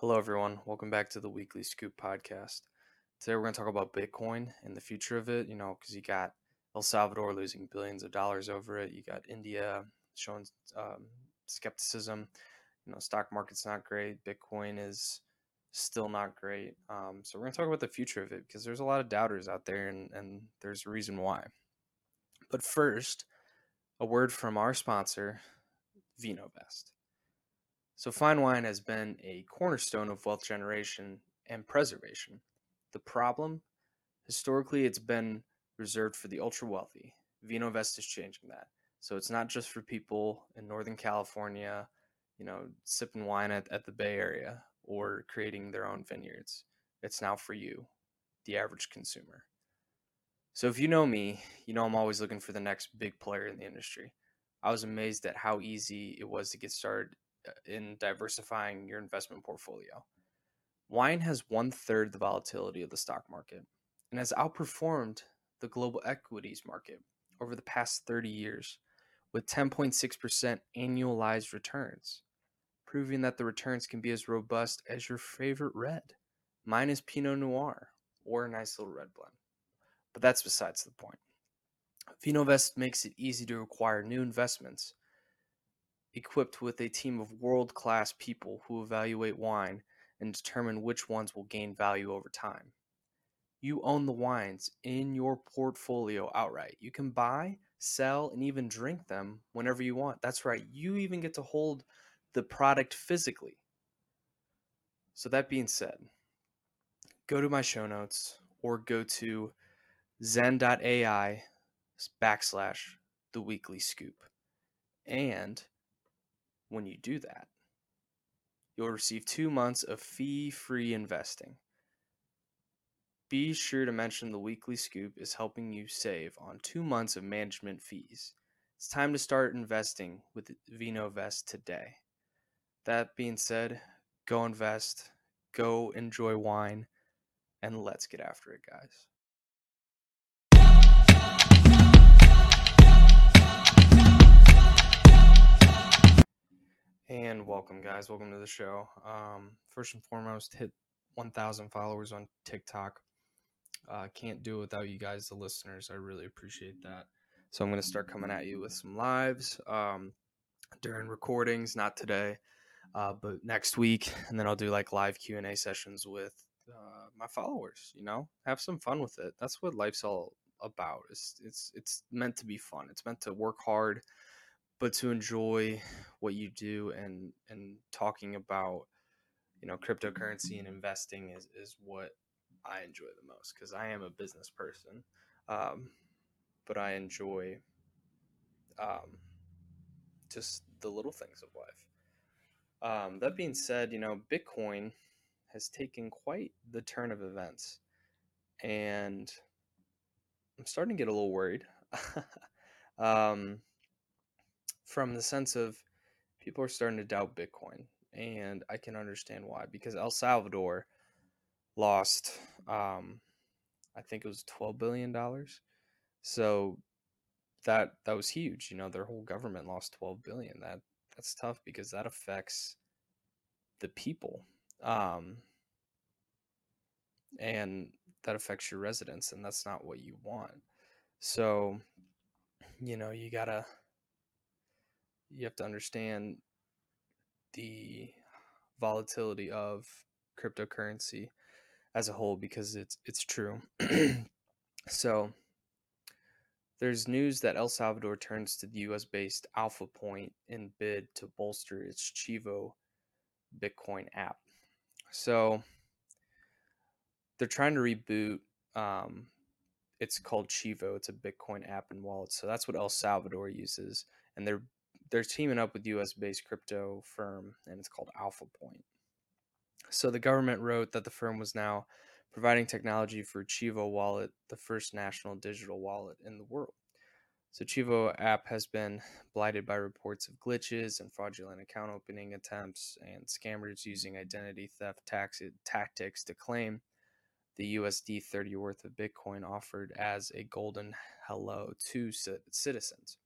Hello, everyone. Welcome back to the Weekly Scoop podcast. Today, we're going to talk about Bitcoin and the future of it. You know, because you got El Salvador losing billions of dollars over it. You got India showing um, skepticism. You know, stock market's not great. Bitcoin is still not great. Um, so we're going to talk about the future of it because there's a lot of doubters out there, and, and there's a reason why. But first, a word from our sponsor, VinoVest. So, fine wine has been a cornerstone of wealth generation and preservation. The problem? Historically, it's been reserved for the ultra wealthy. VinoVest is changing that. So, it's not just for people in Northern California, you know, sipping wine at, at the Bay Area or creating their own vineyards. It's now for you, the average consumer. So, if you know me, you know I'm always looking for the next big player in the industry. I was amazed at how easy it was to get started Uh, in diversifying your investment portfolio. Wine has one third the volatility of the stock market and has outperformed the global equities market over the past 30 years with 10.6% annualized returns, proving that the returns can be as robust as your favorite red. Mine is Pinot Noir or a nice little red blend. But that's besides the point. VinoVest makes it easy to acquire new investments equipped with a team of world class people who evaluate wine and determine which ones will gain value over time. You own the wines in your portfolio outright. You can buy, sell, and even drink them whenever you want. That's right, you even get to hold the product physically. So, that being said, go to my show notes or go to zen.ai backslash the weekly scoop. And when you do that, you'll receive two months of fee free investing. Be sure to mention the weekly scoop is helping you save on two months of management fees. It's time to start investing with VinoVest today. That being said, go invest, go enjoy wine, and let's get after it, guys. And welcome, guys. Welcome to the show. Um, first and foremost, hit 1,000 followers on TikTok. Uh, can't do it without you guys, the listeners. I really appreciate that. So I'm going to start coming at you with some lives um, during recordings. Not today, uh, but next week, and then I'll do like live Q and A sessions with uh, my followers. You know, have some fun with it. That's what life's all about. It's it's it's meant to be fun. It's meant to work hard but to enjoy what you do and and talking about you know cryptocurrency and investing is is what I enjoy the most because I am a business person, um, but I enjoy um, just the little things of life. Um, that being said, you know Bitcoin has taken quite the turn of events, and I'm starting to get a little worried. um, from the sense of people are starting to doubt Bitcoin, and I can understand why because El Salvador lost, um, I think it was twelve billion dollars. So that that was huge. You know, their whole government lost twelve billion. That that's tough because that affects the people, um, and that affects your residents, and that's not what you want. So, you know, you gotta you have to understand the volatility of cryptocurrency as a whole because it's it's true. so there's news that El Salvador turns to the US based Alpha Point in bid to bolster its Chivo Bitcoin app. So they're trying to reboot um, it's called Chivo. It's a Bitcoin app and wallet. So that's what El Salvador uses. And they're they're teaming up with US based crypto firm and it's called Alpha Point. So the government wrote that the firm was now providing technology for Chivo Wallet, the first national digital wallet in the world. So Chivo app has been blighted by reports of glitches and fraudulent account opening attempts and scammers using identity theft tax- tactics to claim the USD 30 worth of Bitcoin offered as a golden hello to citizens.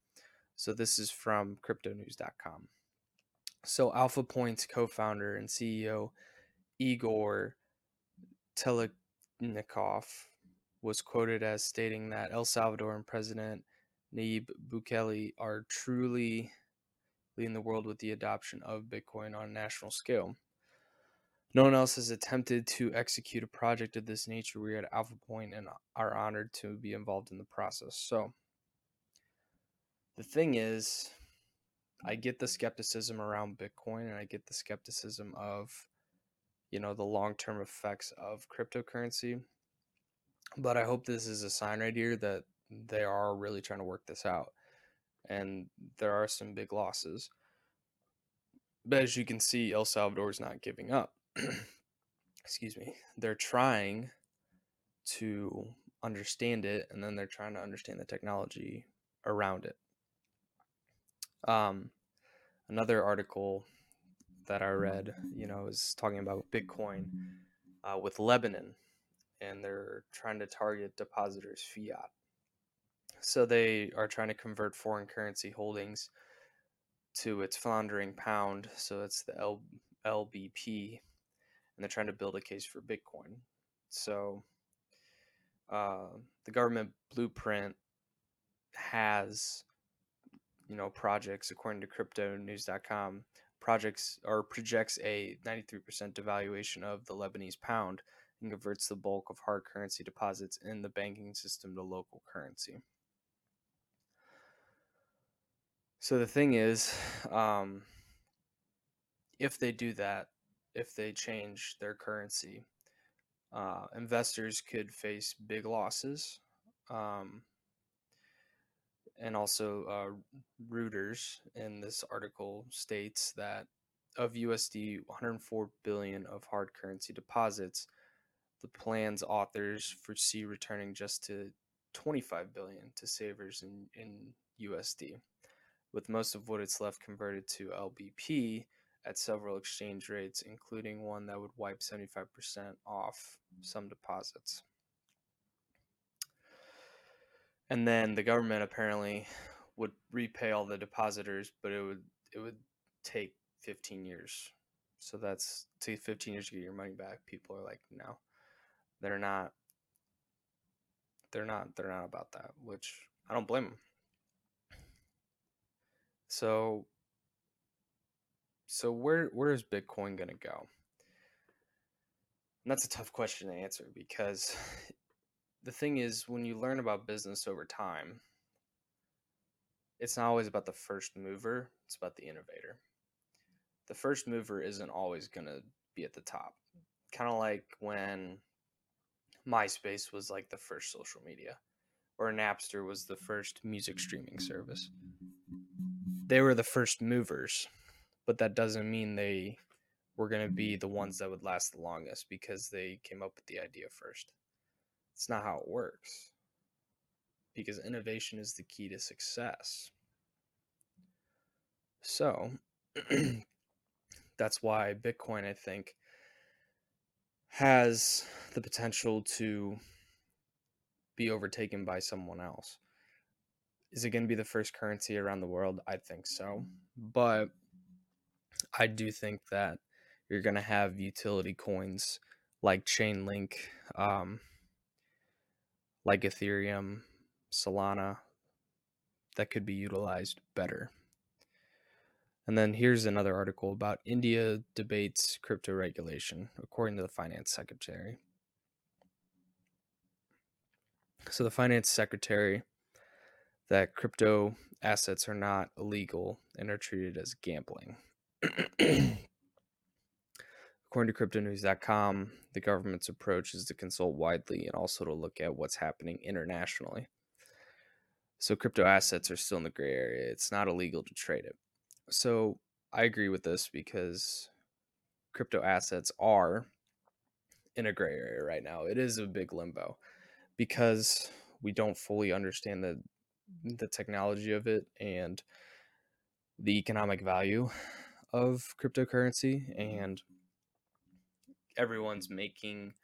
So this is from cryptonews.com. So Alpha Point's co-founder and CEO Igor Telyatnikov was quoted as stating that El Salvadoran President Nayib Bukele are truly leading the world with the adoption of Bitcoin on a national scale. No one else has attempted to execute a project of this nature. We are at Alpha Point and are honored to be involved in the process. So, the thing is, I get the skepticism around Bitcoin and I get the skepticism of, you know, the long term effects of cryptocurrency. But I hope this is a sign right here that they are really trying to work this out. And there are some big losses. But as you can see, El Salvador is not giving up. Excuse me. They're trying to understand it and then they're trying to understand the technology around it. Um, another article that I read, you know, is talking about Bitcoin uh, with Lebanon, and they're trying to target depositors' fiat. So they are trying to convert foreign currency holdings to its floundering pound. So it's the L- LBP, and they're trying to build a case for Bitcoin. So uh, the government blueprint has you know projects according to cryptonews.com projects or projects a 93% devaluation of the Lebanese pound and converts the bulk of hard currency deposits in the banking system to local currency. So the thing is, um, if they do that, if they change their currency, uh, investors could face big losses. Um, and also uh, Reuters in this article states that of USD 104 billion of hard currency deposits, the plan's authors foresee returning just to 25 billion to savers in, in USD, with most of what it's left converted to LBP at several exchange rates, including one that would wipe 75% off some deposits and then the government apparently would repay all the depositors, but it would it would take 15 years. So that's take 15 years to get your money back. People are like, no, they're not. They're not. They're not about that. Which I don't blame them. So. So where where is Bitcoin gonna go? And that's a tough question to answer because the thing is when you learn about business over time it's not always about the first mover it's about the innovator. The first mover isn't always going to be at the top. Kind of like when myspace was like the first social media or napster was the first music streaming service. They were the first movers but that doesn't mean they were going to be the ones that would last the longest because they came up with the idea first it's not how it works. Because innovation is the key to success. So, that's why Bitcoin, I think, has the potential to be overtaken by someone else. Is it going to be the first currency around the world? I think so. But I do think that you're going to have utility coins like Chainlink, um, like Ethereum, Solana, that could be utilized better. And then here's another article about India debates crypto regulation, according to the finance secretary. So, the finance secretary that crypto assets are not illegal and are treated as gambling. According to cryptonews.com, the government's approach is to consult widely and also to look at what's happening internationally. So, crypto assets are still in the gray area. It's not illegal to trade it. So, I agree with this because crypto assets are in a gray area right now. It is a big limbo because we don't fully understand the the technology of it and the economic value of cryptocurrency mm-hmm. and everyone's making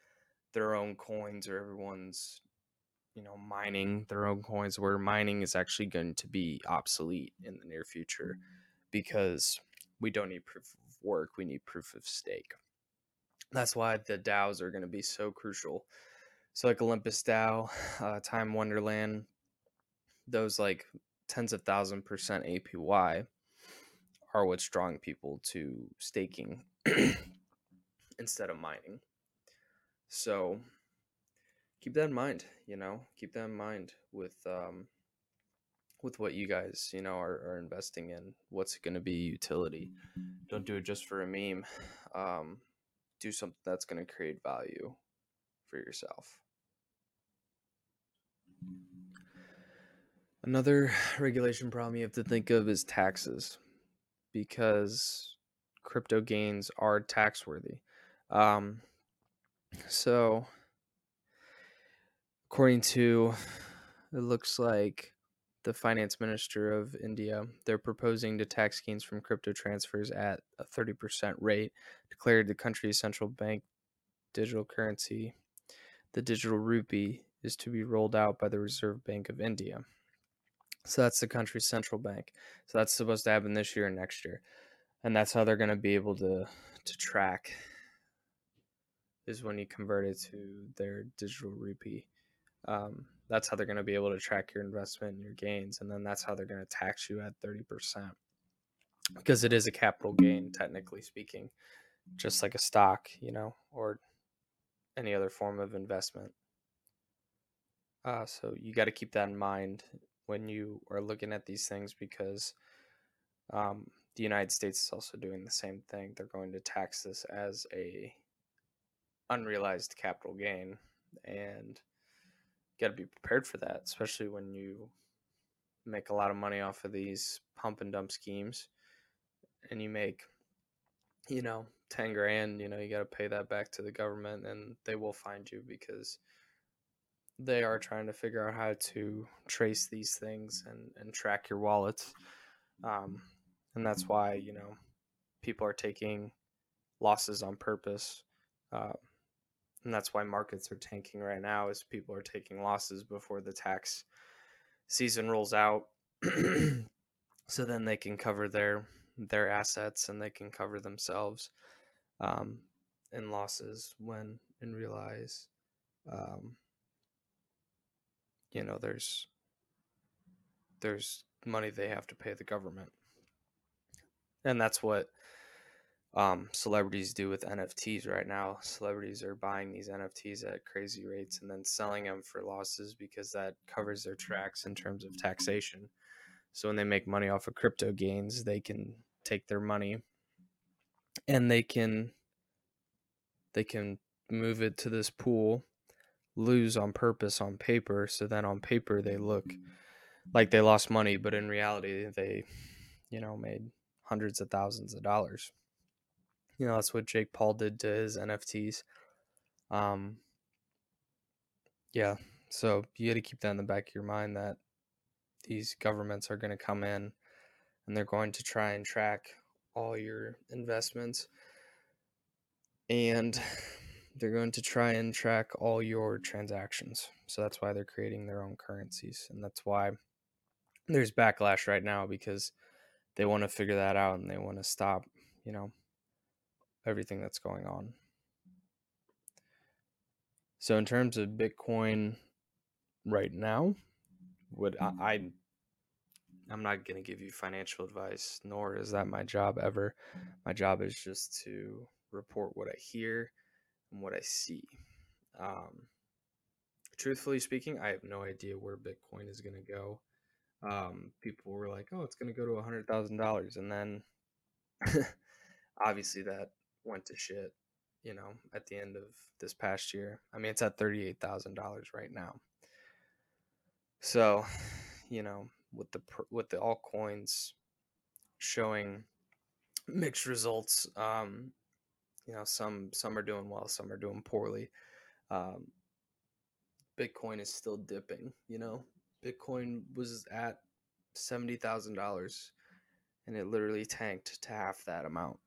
their own coins or everyone's you know mining their own coins where mining is actually going to be obsolete in the near future because we don't need proof of work we need proof of stake. That's why the DAOs are going to be so crucial. So like Olympus DAO, uh, Time Wonderland, those like tens of thousand percent APY are what's drawing people to staking instead of mining. So keep that in mind, you know, keep that in mind with um, with what you guys, you know, are, are investing in. What's it going to be utility? Don't do it just for a meme. Um, do something that's going to create value for yourself. Another regulation problem you have to think of is taxes because crypto gains are tax worthy. Um, so, according to it looks like the finance minister of India, they're proposing to tax gains from crypto transfers at a 30% rate, declared the country's central bank digital currency. The digital rupee is to be rolled out by the Reserve Bank of India. So that's the country's central bank. So that's supposed to happen this year and next year. And that's how they're going to be able to to track is when you convert it to their digital rupee. Um, that's how they're going to be able to track your investment and your gains. And then that's how they're going to tax you at 30% because it is a capital gain, technically speaking, just like a stock, you know, or any other form of investment. Uh, so you got to keep that in mind when you are looking at these things because um, the United States is also doing the same thing. They're going to tax this as a unrealized capital gain, and got to be prepared for that, especially when you make a lot of money off of these pump and dump schemes, and you make, you know, ten grand. You know, you got to pay that back to the government, and they will find you because they are trying to figure out how to trace these things and, and track your wallets. Um, and that's why, you know, people are taking losses on purpose. Uh, and that's why markets are tanking right now is people are taking losses before the tax season rolls out. So then they can cover their their assets and they can cover themselves um, in losses when and realize um, you know there's there's money they have to pay the government. And that's what um, celebrities do with nfts right now celebrities are buying these nfts at crazy rates and then selling them for losses because that covers their tracks in terms of taxation so when they make money off of crypto gains they can take their money and they can they can move it to this pool lose on purpose on paper. So then on paper they look like they lost money, but in reality they, you know, made hundreds of thousands of dollars. You know, that's what Jake Paul did to his NFTs. Um yeah, so you got to keep that in the back of your mind that these governments are going to come in and they're going to try and track all your investments. And they're going to try and track all your transactions. So that's why they're creating their own currencies. And that's why there's backlash right now because they want to figure that out and they want to stop, you know, everything that's going on. So in terms of Bitcoin right now, would I, I I'm not going to give you financial advice, nor is that my job ever. My job is just to report what I hear and what I see. Um, truthfully speaking, I have no idea where Bitcoin is going to go. Um, people were like, "Oh, it's going to go to a hundred thousand dollars," and then obviously that went to shit. You know, at the end of this past year, I mean, it's at thirty-eight thousand dollars right now. So, you know, with the with the altcoins showing mixed results, um, you know some some are doing well some are doing poorly um, bitcoin is still dipping you know bitcoin was at $70000 and it literally tanked to half that amount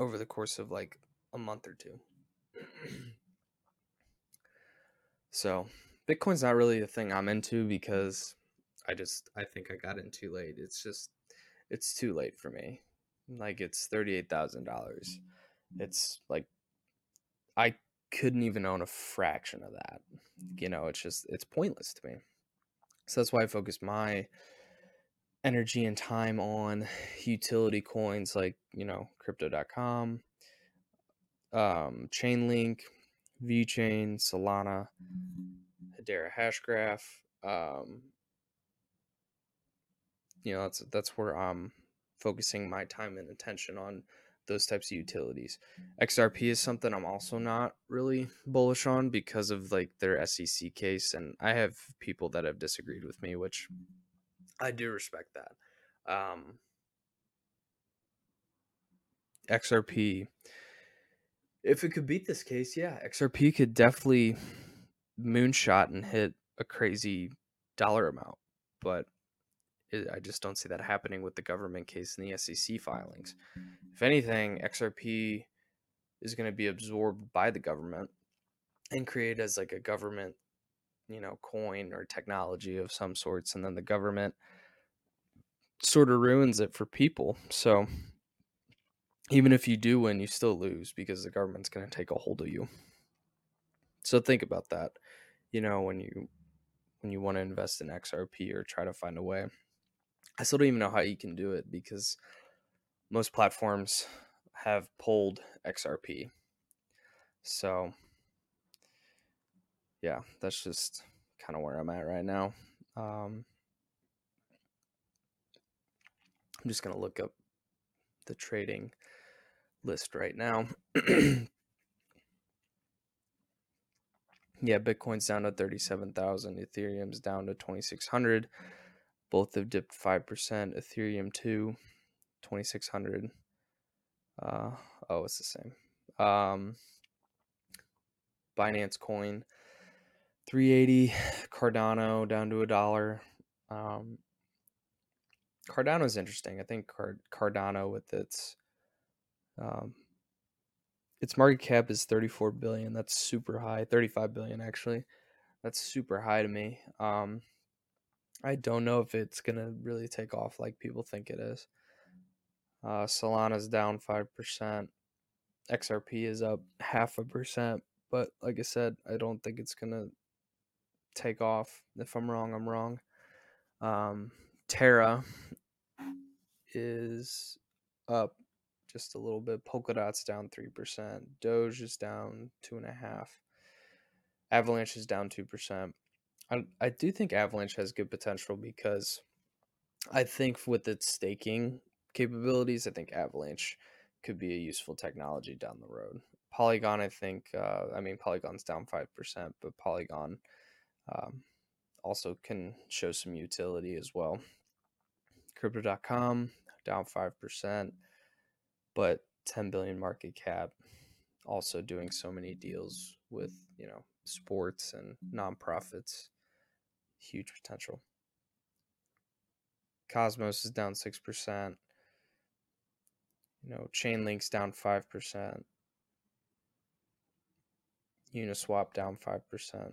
over the course of like a month or two so bitcoin's not really a thing i'm into because i just i think i got in too late it's just it's too late for me like it's $38000 it's like I couldn't even own a fraction of that. You know, it's just it's pointless to me. So that's why I focus my energy and time on utility coins like, you know, crypto.com, um, Chainlink, VeChain Solana, Hedera Hashgraph. Um, you know, that's that's where I'm focusing my time and attention on those types of utilities. XRP is something I'm also not really bullish on because of like their SEC case, and I have people that have disagreed with me, which I do respect that. Um, XRP, if it could beat this case, yeah, XRP could definitely moonshot and hit a crazy dollar amount, but it, I just don't see that happening with the government case and the SEC filings. If anything, XRP is going to be absorbed by the government and created as like a government, you know, coin or technology of some sorts, and then the government sort of ruins it for people. So even if you do win, you still lose because the government's going to take a hold of you. So think about that. You know, when you when you want to invest in XRP or try to find a way. I still don't even know how you can do it because most platforms have pulled XRP. So, yeah, that's just kind of where I'm at right now. Um, I'm just going to look up the trading list right now. yeah, Bitcoin's down to 37,000, Ethereum's down to 2600. Both have dipped 5%. Ethereum 2, 2600. Uh, oh, it's the same. Um, Binance Coin, 380. Cardano down to a dollar. Um, Cardano is interesting. I think Card- Cardano with its um, its market cap is 34 billion. That's super high. 35 billion actually. That's super high to me. Um, I don't know if it's gonna really take off like people think it is. Uh, Solana's down five percent. XRP is up half a percent, but like I said, I don't think it's gonna take off. If I'm wrong, I'm wrong. Um, Terra is up just a little bit. Polkadot's down three percent. Doge is down two and a half. Avalanche is down two percent. I, I do think Avalanche has good potential because I think with its staking capabilities, I think Avalanche could be a useful technology down the road. Polygon, I think, uh, I mean, Polygon's down 5%, but Polygon um, also can show some utility as well. Crypto.com down 5%, but 10 billion market cap, also doing so many deals with, you know, sports and nonprofits huge potential. Cosmos is down 6%. You know, Chainlink's down 5%. Uniswap down 5%.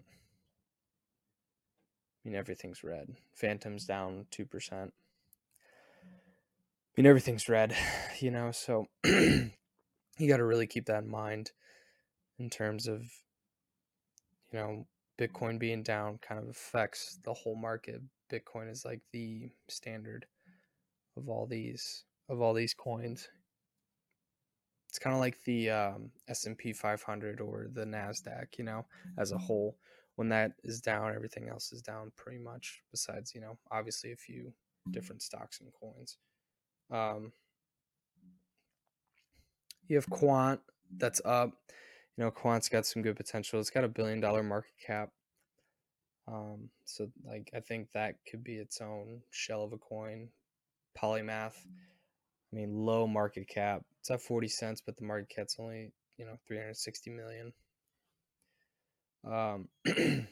I mean, everything's red. Fantom's down 2%. I mean, everything's red, you know, so you got to really keep that in mind in terms of, you know, Bitcoin being down kind of affects the whole market. Bitcoin is like the standard of all these of all these coins. It's kind of like the um, S&P 500 or the Nasdaq, you know, as a whole. When that is down, everything else is down pretty much. Besides, you know, obviously a few different stocks and coins. Um, you have Quant that's up you know, Quant's got some good potential. It's got a billion dollar market cap. Um, so like I think that could be its own shell of a coin. Polymath. I mean, low market cap. It's at 40 cents, but the market cap's only, you know, 360 million. Um,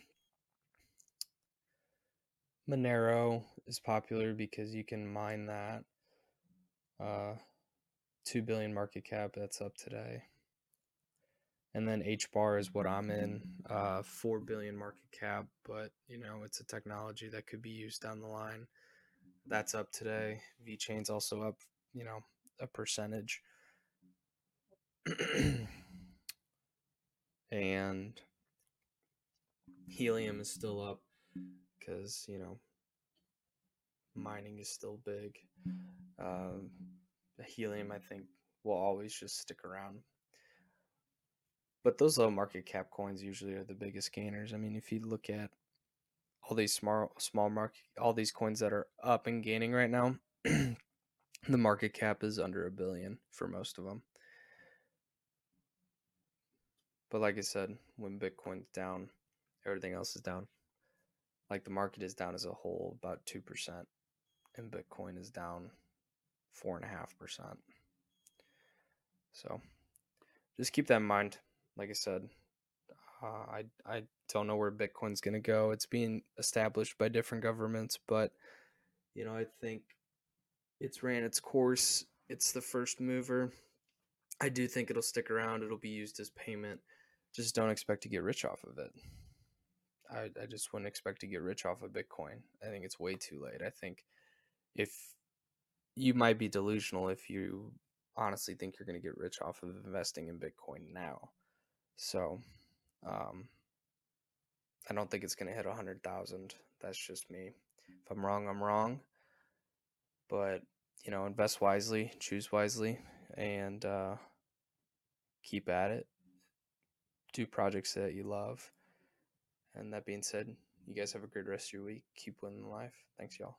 Monero is popular because you can mine that. Uh, 2 billion market cap that's up today and then HBAR is what I'm in, uh, four billion market cap, but you know it's a technology that could be used down the line. That's up today. VeChain's also up, you know, a percentage. and helium is still up because you know mining is still big. Um, helium, I think, will always just stick around. But those low market cap coins usually are the biggest gainers. I mean, if you look at all these small small market all these coins that are up and gaining right now, the market cap is under a billion for most of them. But like I said, when Bitcoin's down, everything else is down. Like the market is down as a whole about two percent, and Bitcoin is down four and a half percent. So just keep that in mind like I said, uh, I I don't know where Bitcoin's going to go. It's being established by different governments, but you know, I think it's ran its course. It's the first mover. I do think it'll stick around. It'll be used as payment. Just don't expect to get rich off of it. I, I just wouldn't expect to get rich off of Bitcoin. I think it's way too late. I think if you might be delusional if you honestly think you're going to get rich off of investing in Bitcoin now. So, um, I don't think it's going to hit a hundred thousand. That's just me. If I'm wrong, I'm wrong. But you know, invest wisely, choose wisely, and uh, keep at it. Do projects that you love. And that being said, you guys have a great rest of your week. Keep winning life. Thanks, y'all.